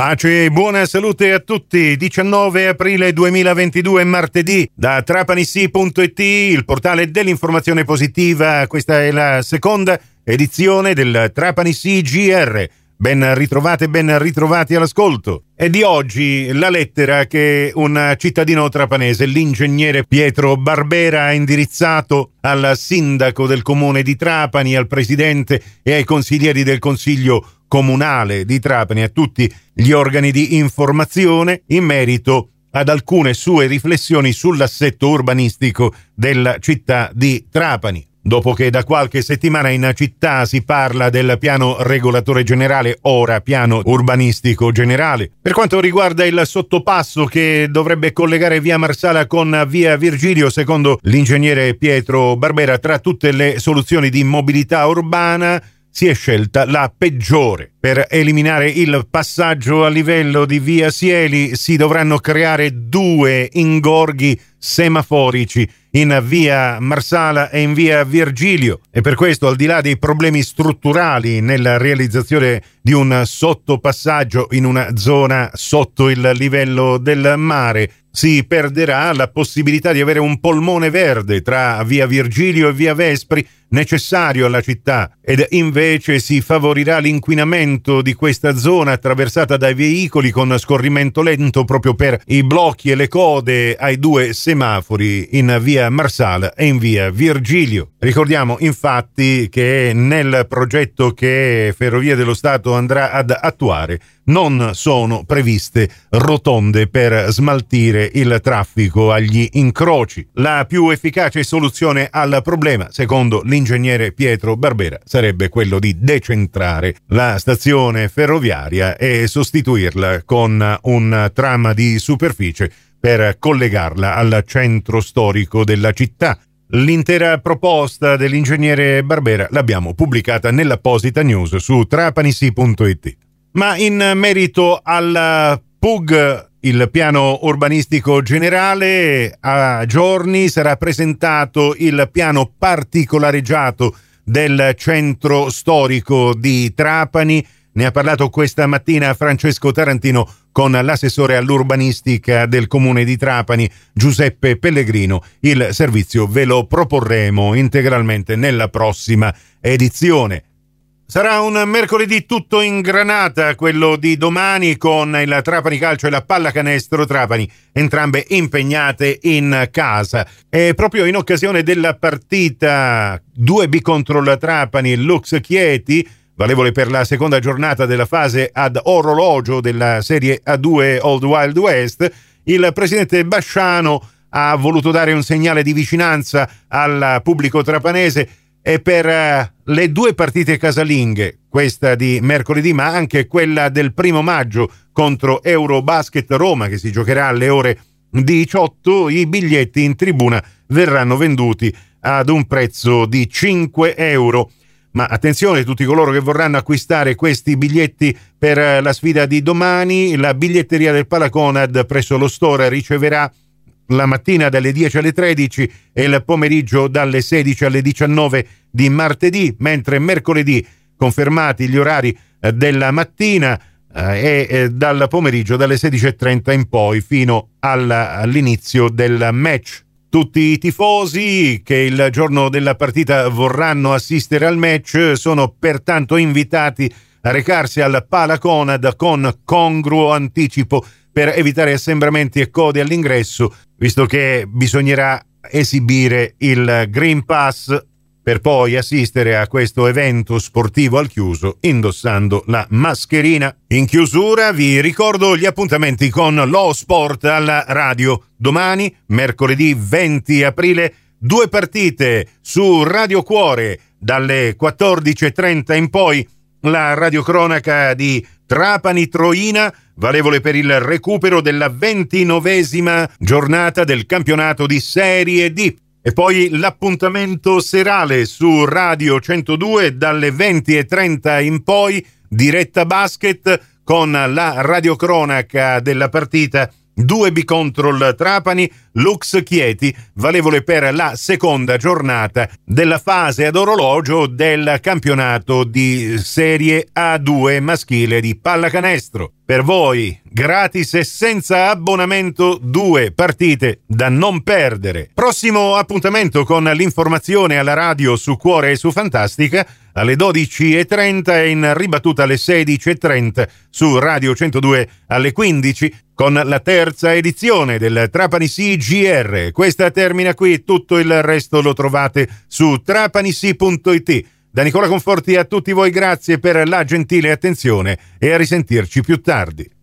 Pace e buona salute a tutti. 19 aprile 2022, martedì, da trapanisi.it, il portale dell'informazione positiva. Questa è la seconda edizione del Trapani GR. Ben ritrovate, ben ritrovati all'ascolto. E di oggi la lettera che un cittadino trapanese, l'ingegnere Pietro Barbera, ha indirizzato al sindaco del comune di Trapani, al presidente e ai consiglieri del consiglio comunale di Trapani, a tutti gli organi di informazione in merito ad alcune sue riflessioni sull'assetto urbanistico della città di Trapani. Dopo che da qualche settimana in città si parla del piano regolatore generale, ora piano urbanistico generale. Per quanto riguarda il sottopasso che dovrebbe collegare via Marsala con via Virgilio, secondo l'ingegnere Pietro Barbera, tra tutte le soluzioni di mobilità urbana, si è scelta la peggiore. Per eliminare il passaggio a livello di via Sieli si dovranno creare due ingorghi semaforici in via Marsala e in via Virgilio e per questo al di là dei problemi strutturali nella realizzazione di un sottopassaggio in una zona sotto il livello del mare si perderà la possibilità di avere un polmone verde tra via Virgilio e via Vespri necessario alla città ed invece si favorirà l'inquinamento di questa zona attraversata dai veicoli con scorrimento lento proprio per i blocchi e le code ai due semafori in via Marsala e in via Virgilio. Ricordiamo infatti che nel progetto che Ferrovie dello Stato andrà ad attuare non sono previste rotonde per smaltire il traffico agli incroci. La più efficace soluzione al problema, secondo l'ingegnere Pietro Barbera, sarebbe quello di decentrare la stazione ferroviaria e sostituirla con un tram di superficie per collegarla al centro storico della città. L'intera proposta dell'ingegnere Barbera l'abbiamo pubblicata nell'apposita news su trapanisi.it. Ma in merito al PUG, il piano urbanistico generale, a giorni sarà presentato il piano particolareggiato del centro storico di Trapani. Ne ha parlato questa mattina Francesco Tarantino con l'assessore all'urbanistica del comune di Trapani, Giuseppe Pellegrino. Il servizio ve lo proporremo integralmente nella prossima edizione. Sarà un mercoledì tutto in granata, quello di domani, con il Trapani Calcio e la pallacanestro Trapani, entrambe impegnate in casa. E proprio in occasione della partita 2B contro la Trapani, Lux Chieti, valevole per la seconda giornata della fase ad orologio della Serie A2 Old Wild West, il presidente Basciano ha voluto dare un segnale di vicinanza al pubblico trapanese e per eh, le due partite casalinghe, questa di mercoledì ma anche quella del primo maggio contro Eurobasket Roma che si giocherà alle ore 18, i biglietti in tribuna verranno venduti ad un prezzo di 5 euro. Ma attenzione tutti coloro che vorranno acquistare questi biglietti per eh, la sfida di domani, la biglietteria del Palaconad presso lo store riceverà la mattina dalle 10 alle 13 e il pomeriggio dalle 16 alle 19 di martedì, mentre mercoledì confermati gli orari eh, della mattina eh, e eh, dal pomeriggio dalle 16.30 in poi fino all'inizio del match. Tutti i tifosi che il giorno della partita vorranno assistere al match sono pertanto invitati a recarsi al Palaconad con congruo anticipo per evitare assembramenti e code all'ingresso, visto che bisognerà esibire il Green Pass per poi assistere a questo evento sportivo al chiuso indossando la mascherina. In chiusura vi ricordo gli appuntamenti con lo sport alla radio. Domani, mercoledì 20 aprile, due partite su Radio Cuore dalle 14.30 in poi la radiocronaca di Trapani Troina, valevole per il recupero della ventinovesima giornata del campionato di Serie D. E poi l'appuntamento serale su Radio 102 dalle 20.30 in poi, diretta basket con la radiocronaca della partita 2B contro il Trapani, Lux Chieti, valevole per la seconda giornata della fase ad orologio del campionato di Serie A2 maschile di pallacanestro. Per voi, gratis e senza abbonamento, due partite da non perdere. Prossimo appuntamento con l'informazione alla radio su Cuore e su Fantastica alle 12.30 e in ribattuta alle 16.30 su Radio 102 alle 15 con la terza edizione del Trapani CGR. Questa termina qui, tutto il resto lo trovate su trapanisi.it. Da Nicola Conforti a tutti voi grazie per la gentile attenzione e a risentirci più tardi.